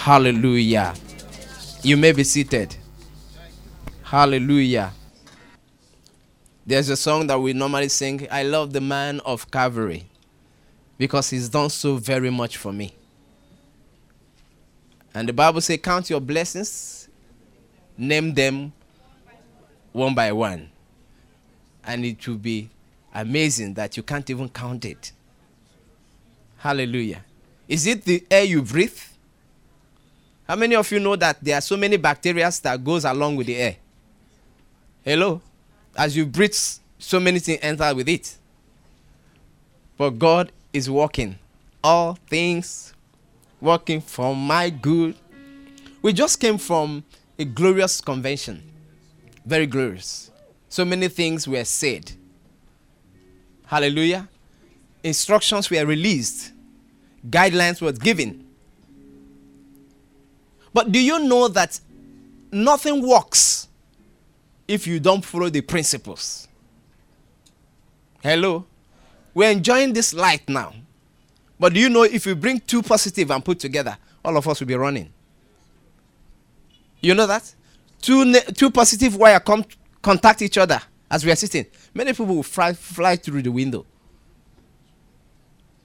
Hallelujah. You may be seated. Hallelujah. There's a song that we normally sing I love the man of Calvary because he's done so very much for me. And the Bible says, Count your blessings, name them one by one. And it will be amazing that you can't even count it. Hallelujah. Is it the air you breathe? How many of you know that there are so many bacteria that goes along with the air? Hello? As you breathe, so many things enter with it. But God is working. All things working for my good. We just came from a glorious convention. Very glorious. So many things were said. Hallelujah. Instructions were released. Guidelines were given. But do you know that nothing works if you don't follow the principles? Hello? We're enjoying this light now. But do you know if you bring two positive and put together, all of us will be running? You know that? Two, ne- two positive wire come contact each other as we are sitting. Many people will fly, fly through the window.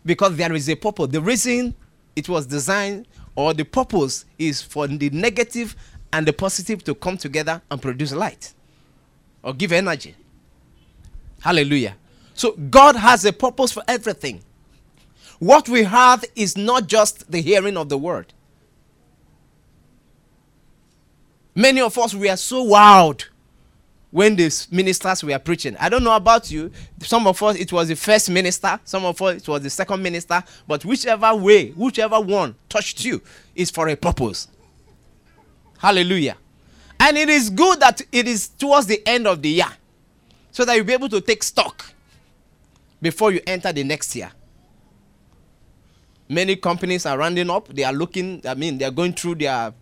Because there is a purpose. The reason it was designed or the purpose is for the negative and the positive to come together and produce light or give energy. Hallelujah. So God has a purpose for everything. What we have is not just the hearing of the word. Many of us we are so wowed when the ministers were preaching. I don't know about you. Some of us it was the first minister, some of us it was the second minister, but whichever way, whichever one touched you is for a purpose. Hallelujah. And it is good that it is towards the end of the year so that you'll be able to take stock before you enter the next year. Many companies are rounding up. They are looking, I mean, they are going through their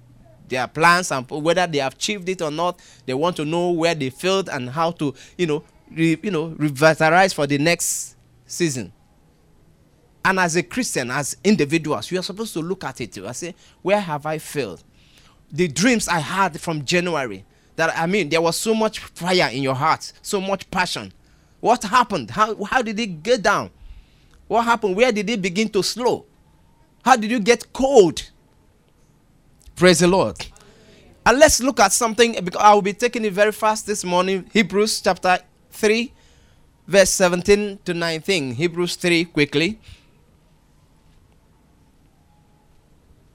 their plans and whether they have achieved it or not. They want to know where they failed and how to, you know, re, you know, revitalize for the next season. And as a Christian, as individuals, you are supposed to look at it. I say, where have I failed? The dreams I had from January. That I mean, there was so much fire in your heart, so much passion. What happened? How how did it get down? What happened? Where did it begin to slow? How did you get cold? Praise the Lord. And let's look at something because I will be taking it very fast this morning. Hebrews chapter 3, verse 17 to 19. Hebrews 3, quickly.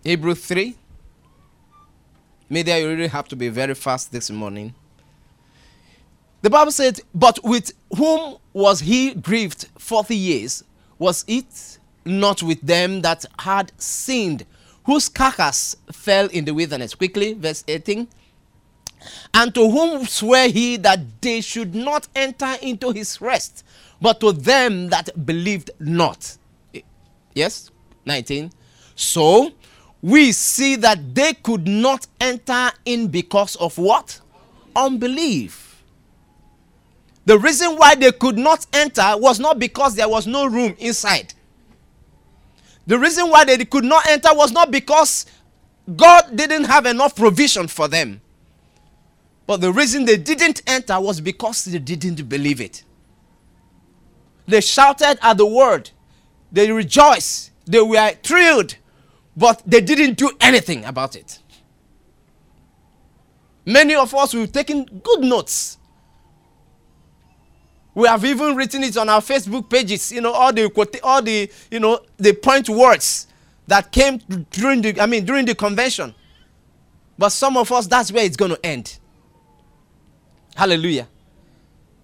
Hebrews 3. Maybe I really have to be very fast this morning. The Bible said, But with whom was he grieved 40 years? Was it not with them that had sinned? Whose carcass fell in the wilderness. Quickly, verse 18. And to whom swear he that they should not enter into his rest, but to them that believed not. Yes? 19. So we see that they could not enter in because of what? Unbelief. The reason why they could not enter was not because there was no room inside. The reason why they could not enter was not because God didn't have enough provision for them. But the reason they didn't enter was because they didn't believe it. They shouted at the word, they rejoiced, they were thrilled, but they didn't do anything about it. Many of us, we've taken good notes we have even written it on our Facebook pages. You know, all the all the you know the point words that came during the I mean during the convention. But some of us, that's where it's going to end. Hallelujah.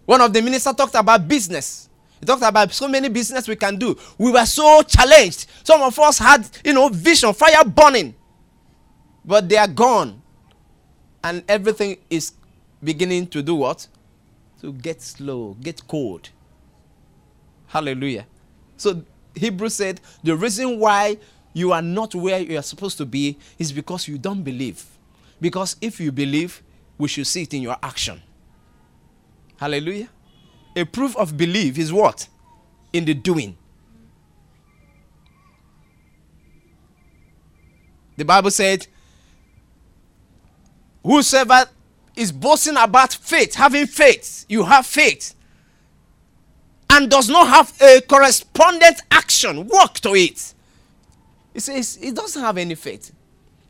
One of the ministers talked about business. He talked about so many business we can do. We were so challenged. Some of us had, you know, vision, fire burning. But they are gone. And everything is beginning to do what? To get slow, get cold. Hallelujah. So Hebrew said the reason why you are not where you are supposed to be is because you don't believe. Because if you believe, we should see it in your action. Hallelujah. A proof of belief is what? In the doing. The Bible said, Whosoever is boasting about faith, having faith, you have faith, and does not have a correspondent action, work to it. He says, He doesn't have any faith.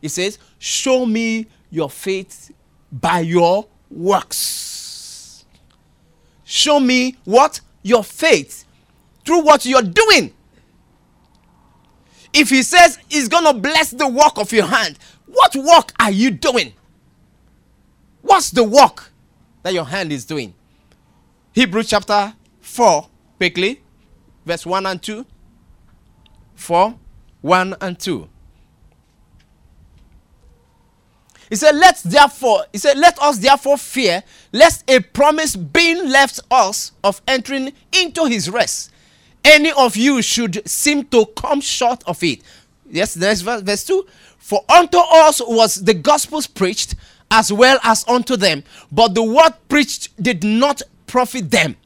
He says, Show me your faith by your works. Show me what? Your faith through what you're doing. If he says he's going to bless the work of your hand, what work are you doing? What's the work that your hand is doing? Hebrews chapter 4, quickly, verse 1 and 2. 4, 1 and 2. He said, Let therefore, he said, Let us therefore fear, lest a promise being left us of entering into his rest any of you should seem to come short of it. Yes, next verse, verse 2. For unto us was the gospel preached as well as unto them, but the word preached did not profit them.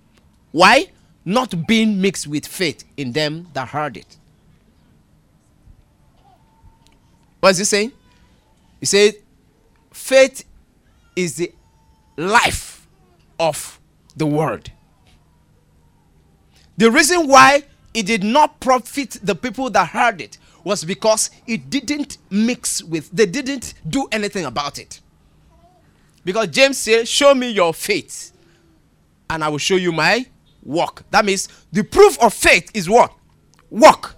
Why? Not being mixed with faith in them that heard it. What is he saying? He said, faith is the life of the word. The reason why it did not profit the people that heard it was because it didn't mix with, they didn't do anything about it. Because James said, Show me your faith, and I will show you my work. That means the proof of faith is what? Work.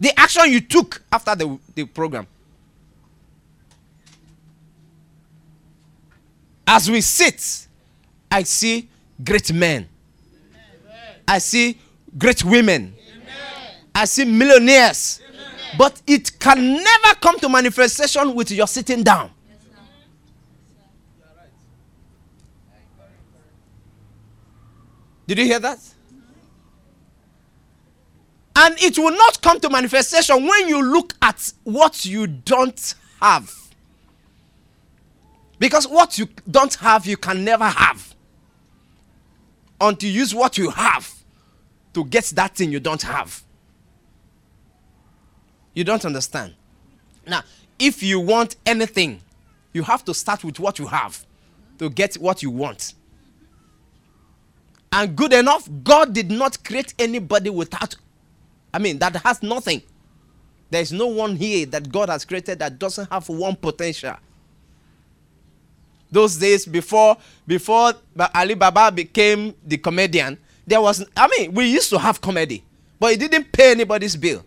The action you took after the, the program. As we sit, I see great men I see great women. Amen. I see millionaires. Amen. But it can never come to manifestation with your sitting down. Did you hear that? And it will not come to manifestation when you look at what you don't have. Because what you don't have, you can never have. Until you use what you have to get that thing you don't have. You don't understand. Now, if you want anything, you have to start with what you have to get what you want. And good enough, God did not create anybody without, I mean, that has nothing. There is no one here that God has created that doesn't have one potential. Those days before before Ali Baba became the comedian, there was, I mean, we used to have comedy, but it didn't pay anybody's bill.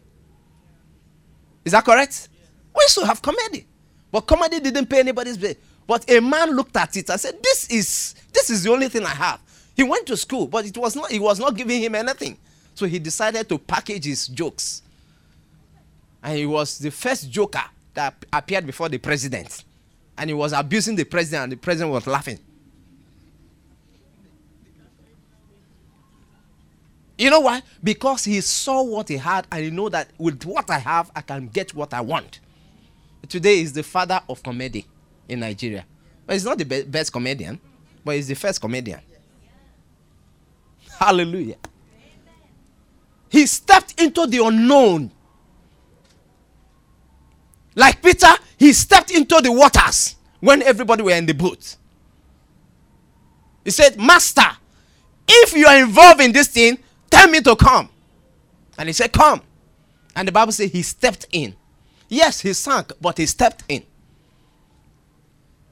Is that correct? We used to have comedy, but comedy didn't pay anybody's bill. But a man looked at it and said, "This is this is the only thing I have." He went to school, but it was not. It was not giving him anything, so he decided to package his jokes. And he was the first joker that appeared before the president, and he was abusing the president, and the president was laughing. You know why? Because he saw what he had and he know that with what I have, I can get what I want. Today is the father of comedy in Nigeria. But he's not the be- best comedian, but he's the first comedian. Hallelujah. He stepped into the unknown. Like Peter, he stepped into the waters when everybody were in the boat. He said, Master, if you are involved in this thing, Tell me to come. And he said, Come. And the Bible says he stepped in. Yes, he sank, but he stepped in.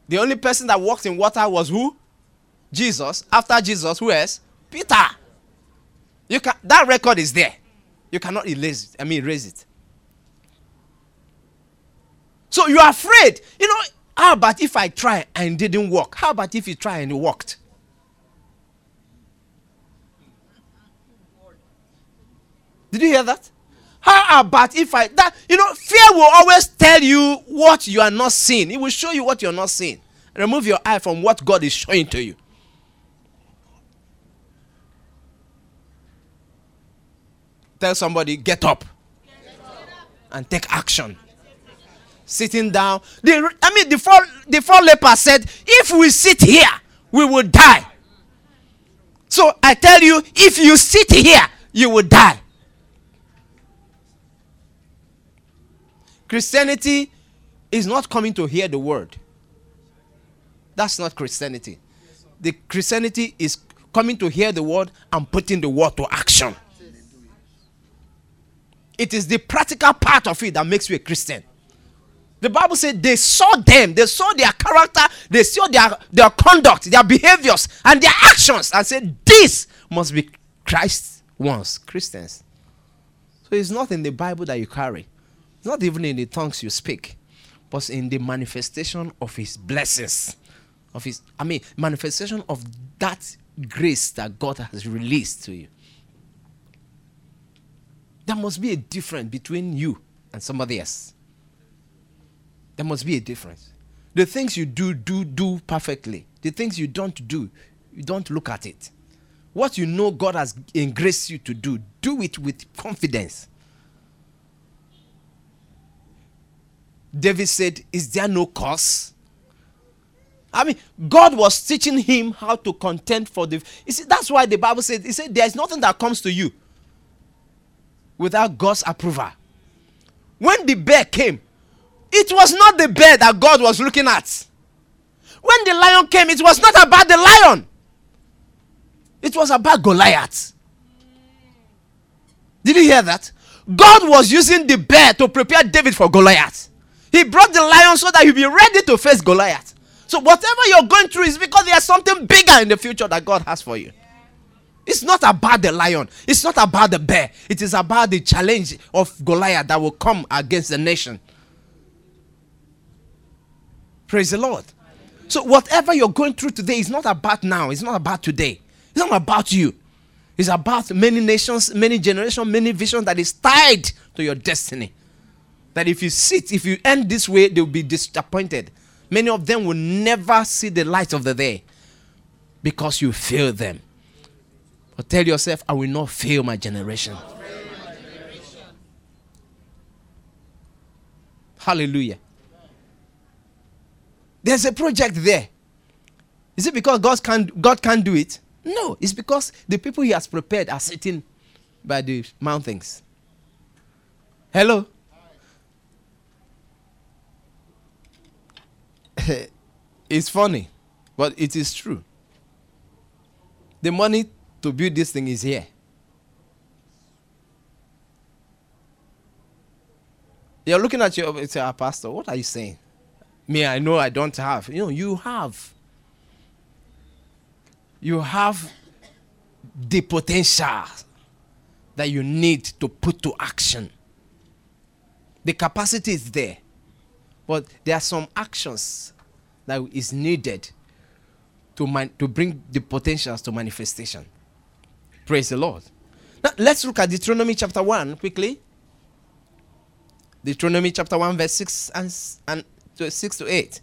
The only person that walked in water was who? Jesus. After Jesus, who else? Peter. You can that record is there. You cannot erase it. I mean erase it. So you are afraid. You know, how about if I try and didn't work? How about if you try and it worked? Did you hear that? How about if I that you know fear will always tell you what you are not seeing. It will show you what you're not seeing. Remove your eye from what God is showing to you. Tell somebody, get up, and take action. Sitting down. The, I mean, the four, the four lepers said, if we sit here, we will die. So I tell you, if you sit here, you will die. Christianity is not coming to hear the word. That's not Christianity. The Christianity is coming to hear the word and putting the word to action. It is the practical part of it that makes you a Christian. The Bible said they saw them, they saw their character, they saw their, their conduct, their behaviors, and their actions, and said, This must be Christ ones, Christians. So it's not in the Bible that you carry, it's not even in the tongues you speak, but in the manifestation of His blessings, of His, I mean, manifestation of that grace that God has released to you. There must be a difference between you and somebody else. There must be a difference. The things you do, do, do perfectly. The things you don't do, you don't look at it. What you know God has engraced you to do, do it with confidence. David said, Is there no cause? I mean, God was teaching him how to contend for the. You see, that's why the Bible said, He said, There's nothing that comes to you without God's approval. When the bear came, it was not the bear that God was looking at. When the lion came, it was not about the lion, it was about Goliath. Did you hear that? God was using the bear to prepare David for Goliath. He brought the lion so that he'll be ready to face Goliath. So, whatever you're going through is because there's something bigger in the future that God has for you. It's not about the lion. It's not about the bear. It is about the challenge of Goliath that will come against the nation. Praise the Lord. So, whatever you're going through today is not about now. It's not about today. It's not about you. It's about many nations, many generations, many visions that is tied to your destiny. That if you sit, if you end this way, they'll be disappointed. Many of them will never see the light of the day because you failed them. But tell yourself, I will not fail my generation. Hallelujah. There's a project there. Is it because God can't, God can't do it? No, it's because the people He has prepared are sitting by the mountains. Hello? it's funny, but it is true. The money to build this thing is here. You're looking at your say, ah, pastor, what are you saying? Me, I know I don't have. You know, you have. You have the potential that you need to put to action. The capacity is there. But there are some actions that is needed to, man- to bring the potentials to manifestation. Praise the Lord. Now, let's look at Deuteronomy chapter 1 quickly. Deuteronomy chapter 1, verse 6 and, and to 6 to 8.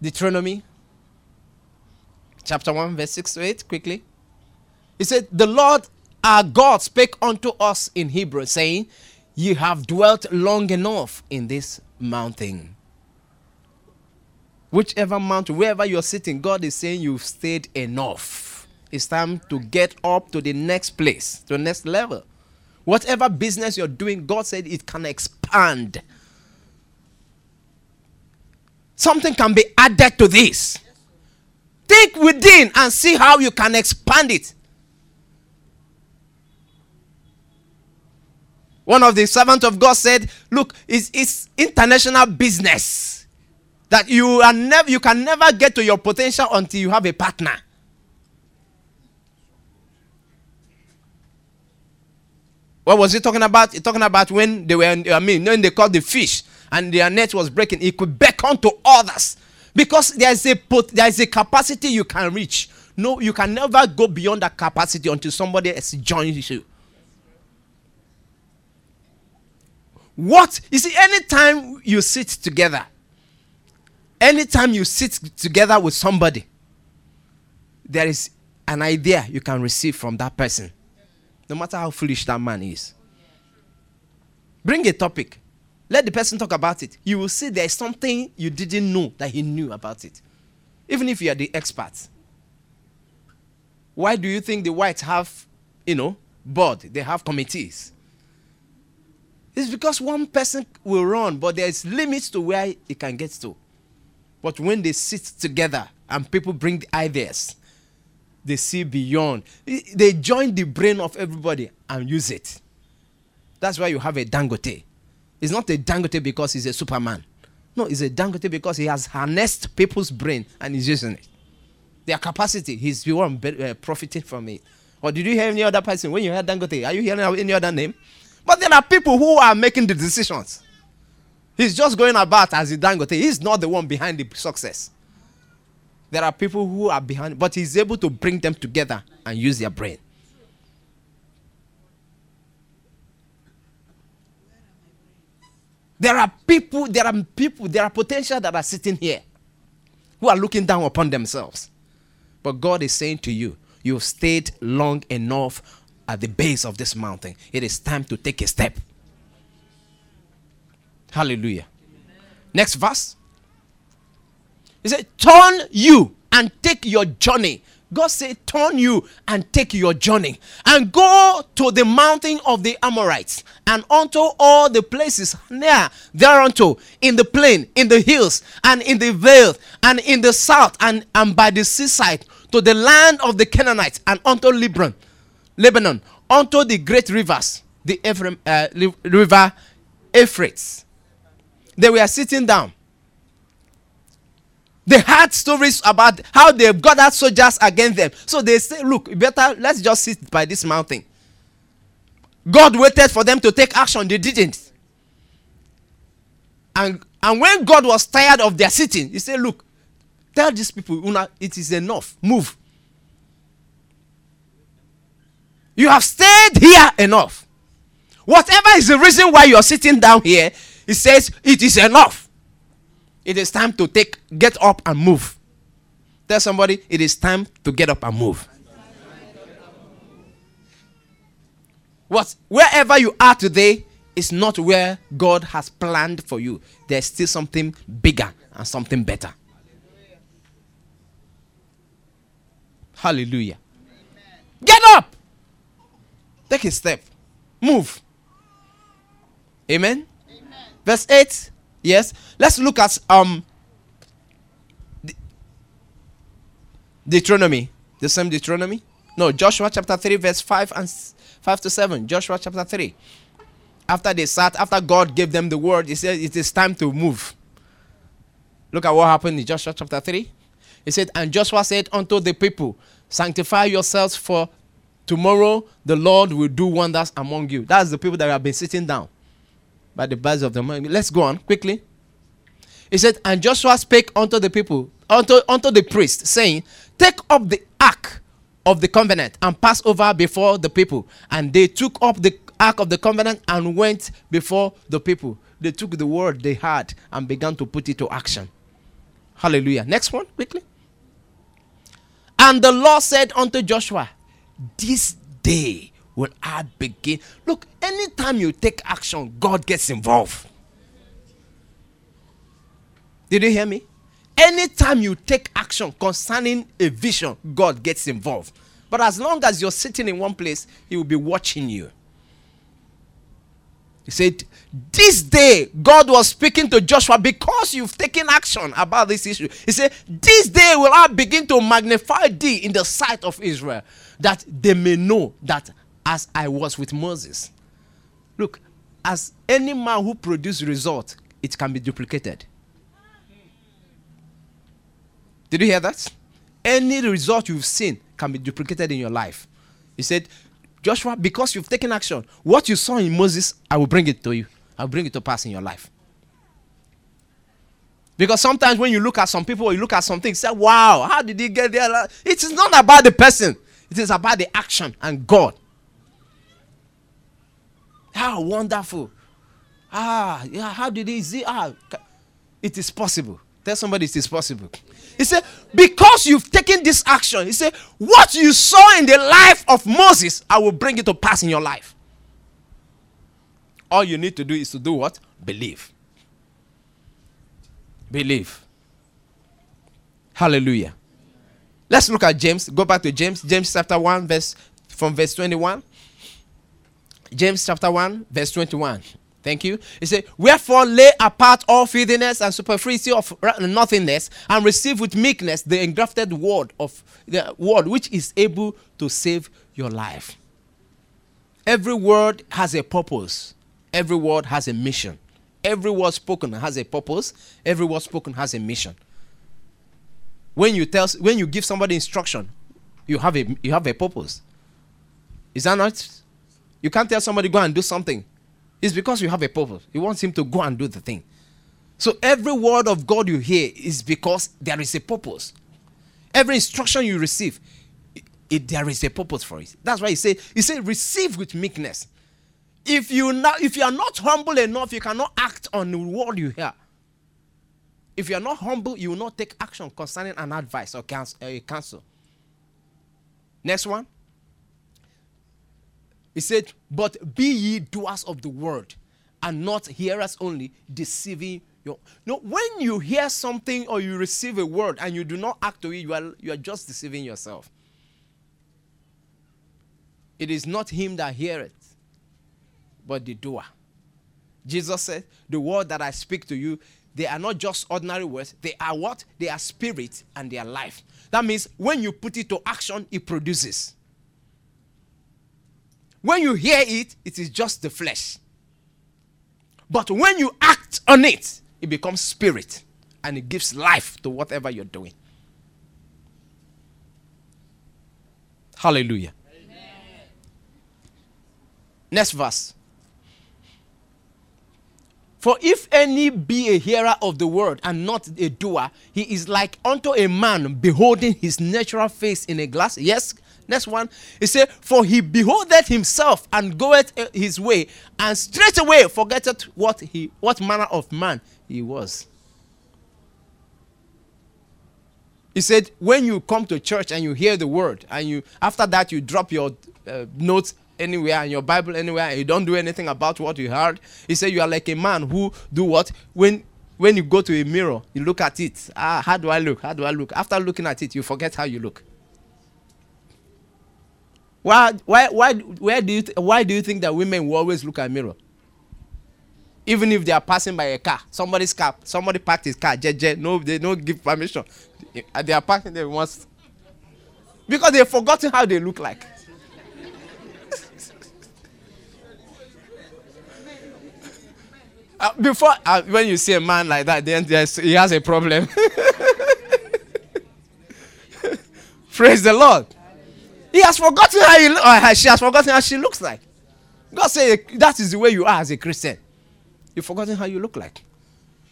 Deuteronomy chapter 1, verse 6 to 8, quickly. He said, The Lord our God spake unto us in Horeb, saying, Ye have dwelt long enough in this mountain whichever mountain, wherever you're sitting, God is saying you've stayed enough. It's time to get up to the next place, to the next level. Whatever business you're doing, God said it can expand. Something can be added to this. Think within and see how you can expand it. One of the servants of God said, Look, it's, it's international business that you are never you can never get to your potential until you have a partner. What was he talking about? He talking about when they were, I mean, when they caught the fish and their net was breaking, it could beckon to others because there is a there is a capacity you can reach. No, you can never go beyond that capacity until somebody else joins you. What you see, anytime you sit together, anytime you sit together with somebody, there is an idea you can receive from that person, no matter how foolish that man is. Bring a topic, let the person talk about it. You will see there is something you didn't know that he knew about it, even if you are the expert. Why do you think the whites have, you know, board, they have committees. It's because one person will run, but there's limits to where it can get to. But when they sit together and people bring the ideas, they see beyond. They join the brain of everybody and use it. That's why you have a Dangote. It's not a Dangote because he's a superman. No, it's a Dangote because he has harnessed people's brain and is using it. Their capacity, he's the one uh, profiting from it. Or did you hear any other person when you heard Dangote? Are you hearing any other name? But there are people who are making the decisions. He's just going about as a Dangote. He's not the one behind the success. There are people who are behind, but he's able to bring them together and use their brain. There are people, there are people, there are potential that are sitting here who are looking down upon themselves. But God is saying to you, you've stayed long enough at the base of this mountain. It is time to take a step. Hallelujah. Next verse. He said, Turn you and take your journey. God said, Turn you and take your journey and go to the mountain of the Amorites and unto all the places near thereunto in the plain, in the hills, and in the vale, and in the south, and, and by the seaside to the land of the Canaanites and unto Lebanon, Lebanon, unto the great rivers, the Ephraim, uh, river Euphrates. They were sitting down they had stories about how they've gathered soldiers against them. So they say, look, better let's just sit by this mountain. God waited for them to take action. They didn't. And, and when God was tired of their sitting, he said, look, tell these people, Una, it is enough. Move. You have stayed here enough. Whatever is the reason why you're sitting down here, he says, it is enough. It is time to take, get up and move. Tell somebody, it is time to get up and move. What, wherever you are today is not where God has planned for you. There's still something bigger and something better. Hallelujah. Get up. Take a step. Move. Amen. Verse 8 Yes. Let's look at um Deuteronomy. The same Deuteronomy? No, Joshua chapter 3, verse 5 and 5 to 7. Joshua chapter 3. After they sat, after God gave them the word, he said, It is time to move. Look at what happened in Joshua chapter 3. He said, And Joshua said unto the people, Sanctify yourselves, for tomorrow the Lord will do wonders among you. That's the people that have been sitting down by the birds of the morning. Let's go on quickly. He said, And Joshua spake unto the people, unto, unto the priest, saying, Take up the ark of the covenant and pass over before the people. And they took up the ark of the covenant and went before the people. They took the word they had and began to put it to action. Hallelujah. Next one, quickly. And the Lord said unto Joshua, This day will I begin? Look, anytime you take action, God gets involved. Did you hear me? Anytime you take action concerning a vision, God gets involved. But as long as you're sitting in one place, He will be watching you. He said, This day, God was speaking to Joshua because you've taken action about this issue. He said, This day will I begin to magnify thee in the sight of Israel, that they may know that as I was with Moses. Look, as any man who produces result, it can be duplicated. Did you hear that? Any result you've seen can be duplicated in your life. He said, Joshua, because you've taken action, what you saw in Moses, I will bring it to you. I'll bring it to pass in your life. Because sometimes when you look at some people or you look at something, say, wow, how did he get there? It is not about the person, it is about the action and God. How wonderful. Ah, yeah, how did he see? Ah, it is possible. Tell somebody it is possible. He said, Because you've taken this action, he said, What you saw in the life of Moses, I will bring it to pass in your life. All you need to do is to do what? Believe. Believe. Hallelujah. Let's look at James. Go back to James. James chapter 1, verse from verse 21. James chapter 1, verse 21. Thank you. He said, Wherefore lay apart all filthiness and superfluity of nothingness, and receive with meekness the engrafted word of the word which is able to save your life. Every word has a purpose. Every word has a mission. Every word spoken has a purpose. Every word spoken has a mission. When you tell when you give somebody instruction, you have a you have a purpose. Is that not? You can't tell somebody go and do something. It's because you have a purpose. You want him to go and do the thing. So every word of God you hear is because there is a purpose. Every instruction you receive, it, it, there is a purpose for it. That's why he said, he said, receive with meekness. If you not, if you are not humble enough, you cannot act on the word you hear. If you are not humble, you will not take action concerning an advice or counsel. Uh, Next one. He said, But be ye doers of the word, and not hearers only, deceiving your. No, when you hear something or you receive a word and you do not act to it, you are, you are just deceiving yourself. It is not him that heareth, but the doer. Jesus said, The word that I speak to you, they are not just ordinary words. They are what? They are spirit and they are life. That means when you put it to action, it produces. When you hear it, it is just the flesh. But when you act on it, it becomes spirit and it gives life to whatever you're doing. Hallelujah. Amen. Next verse. For if any be a hearer of the word and not a doer, he is like unto a man beholding his natural face in a glass. Yes, Next one, he said, For he beholdeth himself and goeth his way, and straightway forgetteth what he what manner of man he was. He said, when you come to church and you hear the word, and you after that you drop your uh, notes anywhere and your Bible anywhere, and you don't do anything about what you heard, he said you are like a man who do what when when you go to a mirror, you look at it. Ah, how do I look? How do I look? After looking at it, you forget how you look. Why, why, why, where do you why do you think that women will always look at mirror? Even if they are passing by a car, somebody's car, somebody parked his car, JJ, no, they don't give permission. They are parking there once because they've forgotten how they look like. uh, before, uh, when you see a man like that, then he has a problem. Praise the Lord. He has forgotten how he, or uh, she has forgotten how she looks like. God said that is the way you are as a Christian. You've forgotten how you look like.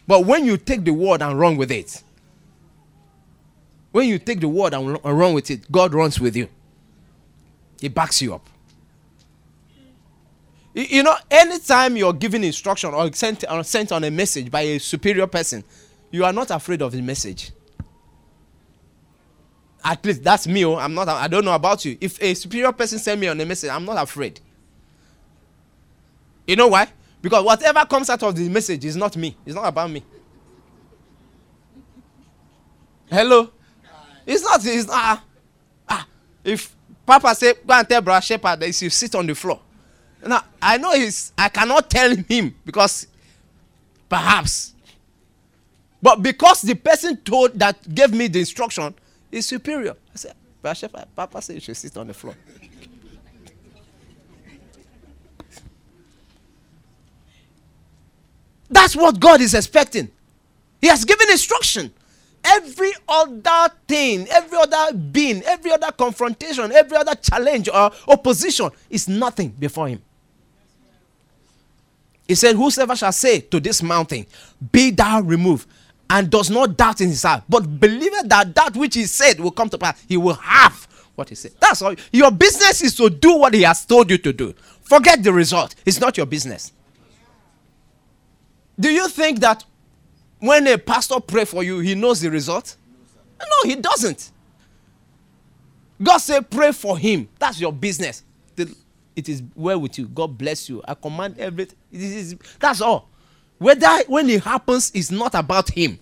But when you take the word and run with it, when you take the word and run with it, God runs with you. He backs you up. You know, anytime you're given instruction or sent, or sent on a message by a superior person, you are not afraid of the message. At least that's me. Oh, I'm not. I don't know about you. If a superior person send me on a message, I'm not afraid. You know why? Because whatever comes out of the message is not me. It's not about me. Hello. It's not. It's not. Ah, ah. if Papa say go and tell Brother Shepherd that you sit on the floor. Now I know he's. I cannot tell him because perhaps. But because the person told that gave me the instruction is superior. I said, Pastor, Papa said you should sit on the floor. That's what God is expecting. He has given instruction. Every other thing, every other being, every other confrontation, every other challenge or opposition is nothing before him. He said, Whosoever shall say to this mountain, Be thou removed, and does not doubt in his heart, but believeth that that which he said will come to pass, he will have what he said. That's all. Your business is to do what he has told you to do. Forget the result. It's not your business. Do you think that when a pastor pray for you, he knows the result? No, he doesn't. God said, pray for him. That's your business. It is well with you. God bless you. I command everything. Is, that's all. Whether when it happens is not about him.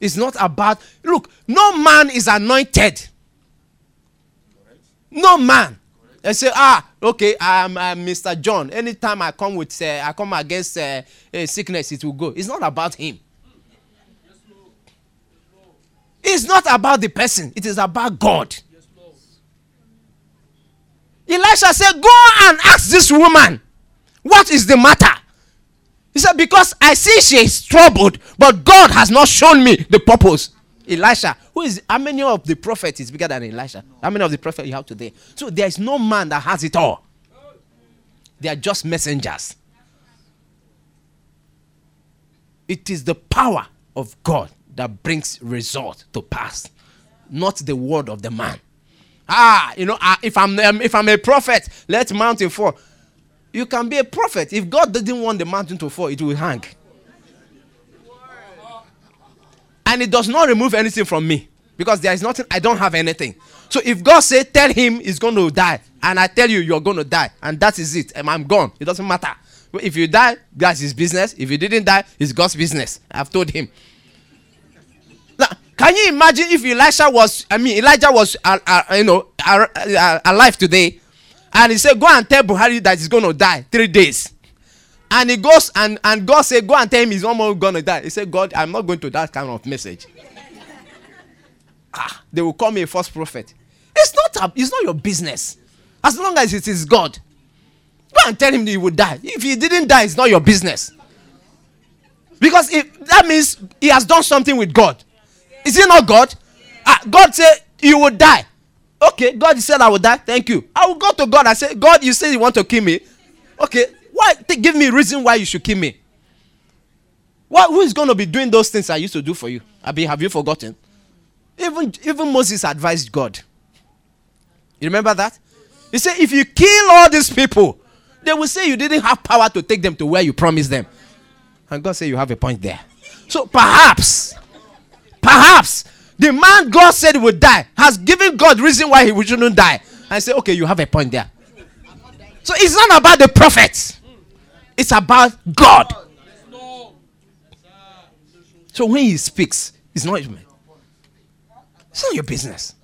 It's not about look, no man is anointed. No man. They say, ah, okay, I'm, Mr. John. Anytime I come with, uh, I come against uh, sickness, it will go. It's not about him. It's not about the person. It is about God. Elisha said, Go and ask this woman, what is the matter? He said, Because I see she is troubled, but God has not shown me the purpose. Elisha, who is how many of the prophets is bigger than Elisha? How many of the prophets you have today? So there is no man that has it all. They are just messengers. It is the power of God that brings result to pass, not the word of the man. Ah, you know, uh, if I'm um, if I'm a prophet, let mountain fall. You can be a prophet. If God didn't want the mountain to fall, it will hang. And it does not remove anything from me because there is nothing. I don't have anything. So if God say, tell him he's going to die, and I tell you you're going to die, and that is it, and I'm gone. It doesn't matter. If you die, that's his business. If you didn't die, it's God's business. I've told him. Now, can you imagine if Elisha was, I mean, Elijah was, uh, uh, you know, uh, alive today, and he said, "Go and tell Buhari that he's going to die three days." And he goes and, and God said, Go and tell him he's almost gonna die. He said, God, I'm not going to that kind of message. ah, they will call me a false prophet. It's not a, it's not your business. As long as it is God. Go and tell him he will die. If he didn't die, it's not your business. Because if that means he has done something with God. Is he not God? Ah, God said you will die. Okay, God said I will die. Thank you. I will go to God and say, God, you say you want to kill me. Okay, why? Give me a reason why you should kill me. What, who is going to be doing those things I used to do for you? Abi, have you forgotten? Even, even Moses advised God. You remember that? He said, if you kill all these people, they will say you didn't have power to take them to where you promised them. And God said, you have a point there. So perhaps, perhaps the man God said would die has given God reason why he shouldn't die. And say, okay, you have a point there. So it's not about the prophets, it's about God. So when he speaks, it's not it's not your business.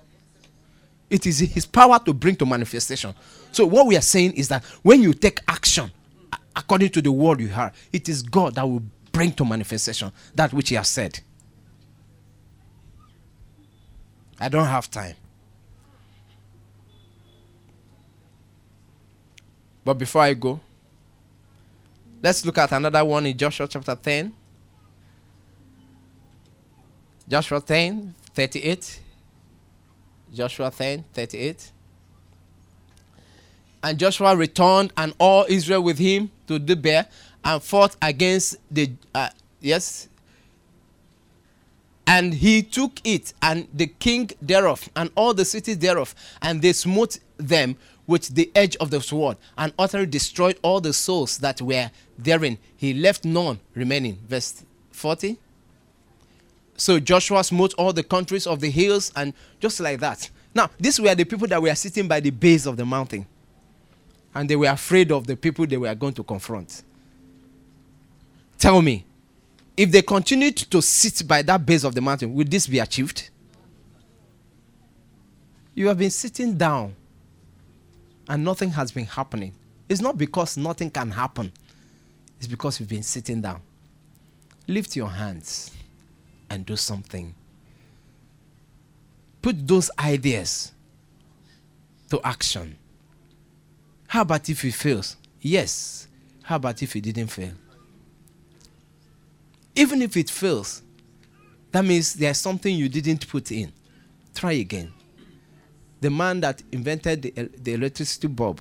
It is his power to bring to manifestation. So what we are saying is that when you take action according to the word you heard, it is God that will bring to manifestation that which he has said. I don't have time. But before I go, let's look at another one in Joshua chapter 10. Joshua 10, 38. Joshua 10, 38. And Joshua returned and all Israel with him to Debir and fought against the, uh, yes, and he took it and the king thereof and all the cities thereof and they smote them with the edge of the sword and utterly destroyed all the souls that were therein. He left none remaining. Verse 40. So Joshua smote all the countries of the hills and just like that. Now, these were the people that were sitting by the base of the mountain. And they were afraid of the people they were going to confront. Tell me, if they continued to sit by that base of the mountain, would this be achieved? You have been sitting down and nothing has been happening. It's not because nothing can happen, it's because you've been sitting down. Lift your hands and do something. Put those ideas to action. How about if it fails? Yes. How about if it didn't fail? Even if it fails, that means there's something you didn't put in. Try again the man that invented the, the electricity bulb,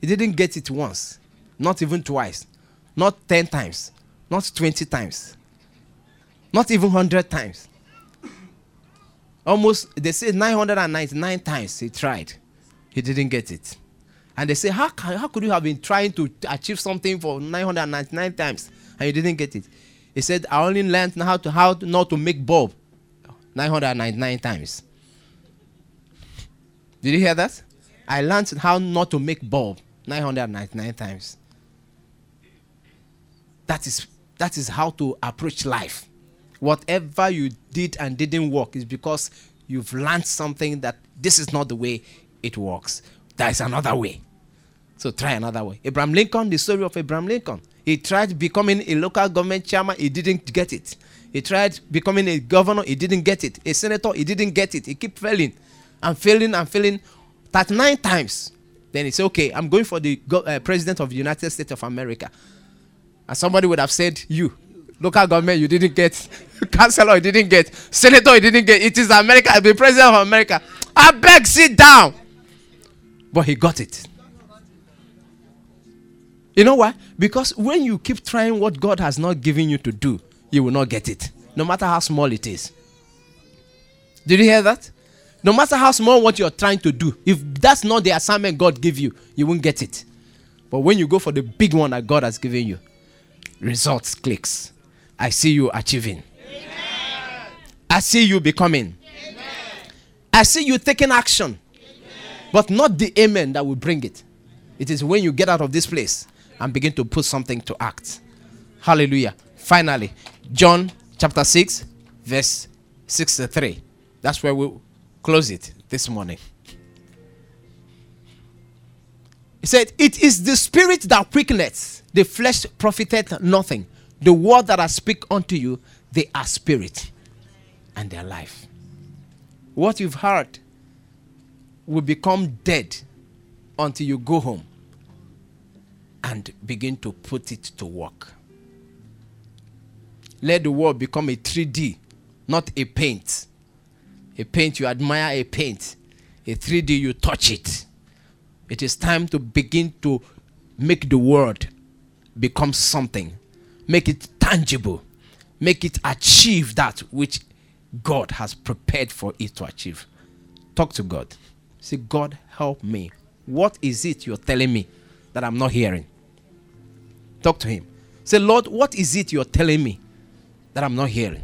he didn't get it once, not even twice, not 10 times, not 20 times, not even 100 times. Almost, they say 999 times he tried. He didn't get it. And they say, how, can, how could you have been trying to achieve something for 999 times and you didn't get it? He said, I only learned how to how not to make bulb 999 times. Did you hear that? I learned how not to make bulb 999 times. That is that is how to approach life. Whatever you did and didn't work is because you've learned something that this is not the way it works. There is another way. So try another way. Abraham Lincoln, the story of Abraham Lincoln. He tried becoming a local government chairman, he didn't get it. He tried becoming a governor, he didn't get it. A senator, he didn't get it. He kept failing and failing and failing 39 times. Then he said, okay, I'm going for the go- uh, president of the United States of America. And somebody would have said, you, local government, you didn't get. Councilor, you didn't get. Senator, you didn't get. It is America, I'll be president of America. I beg, sit down. But he got it. You know why? Because when you keep trying what God has not given you to do, you will not get it, no matter how small it is. Did you hear that? No matter how small what you're trying to do, if that's not the assignment God gave you, you won't get it. But when you go for the big one that God has given you, results clicks. I see you achieving. Amen. I see you becoming. Amen. I see you taking action. Amen. But not the amen that will bring it. It is when you get out of this place and begin to put something to act. Hallelujah. Finally, John chapter 6, verse 63. That's where we'll close it this morning. He said, It is the spirit that quickeneth, the flesh profiteth nothing. The word that I speak unto you, they are spirit and their life. What you've heard will become dead until you go home and begin to put it to work. Let the world become a 3D, not a paint. A paint, you admire a paint. A 3D, you touch it. It is time to begin to make the world become something, make it tangible, make it achieve that which God has prepared for it to achieve. Talk to God. Say, God, help me. What is it you're telling me that I'm not hearing? Talk to Him. Say, Lord, what is it you're telling me that I'm not hearing?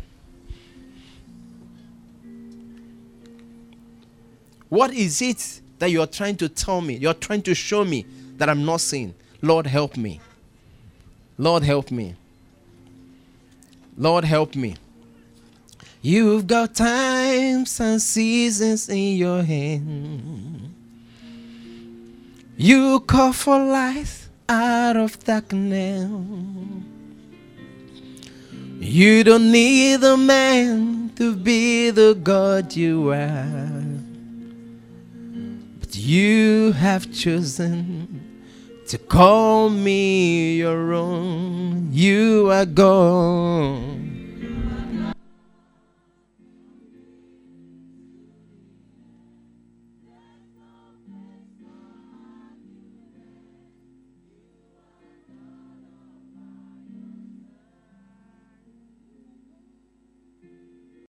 What is it that you're trying to tell me? You're trying to show me that I'm not seeing. Lord, help me. Lord, help me. Lord, help me. You've got times and seasons in your hand. You call for life out of darkness. You don't need a man to be the God you are. But you have chosen to call me your own. You are gone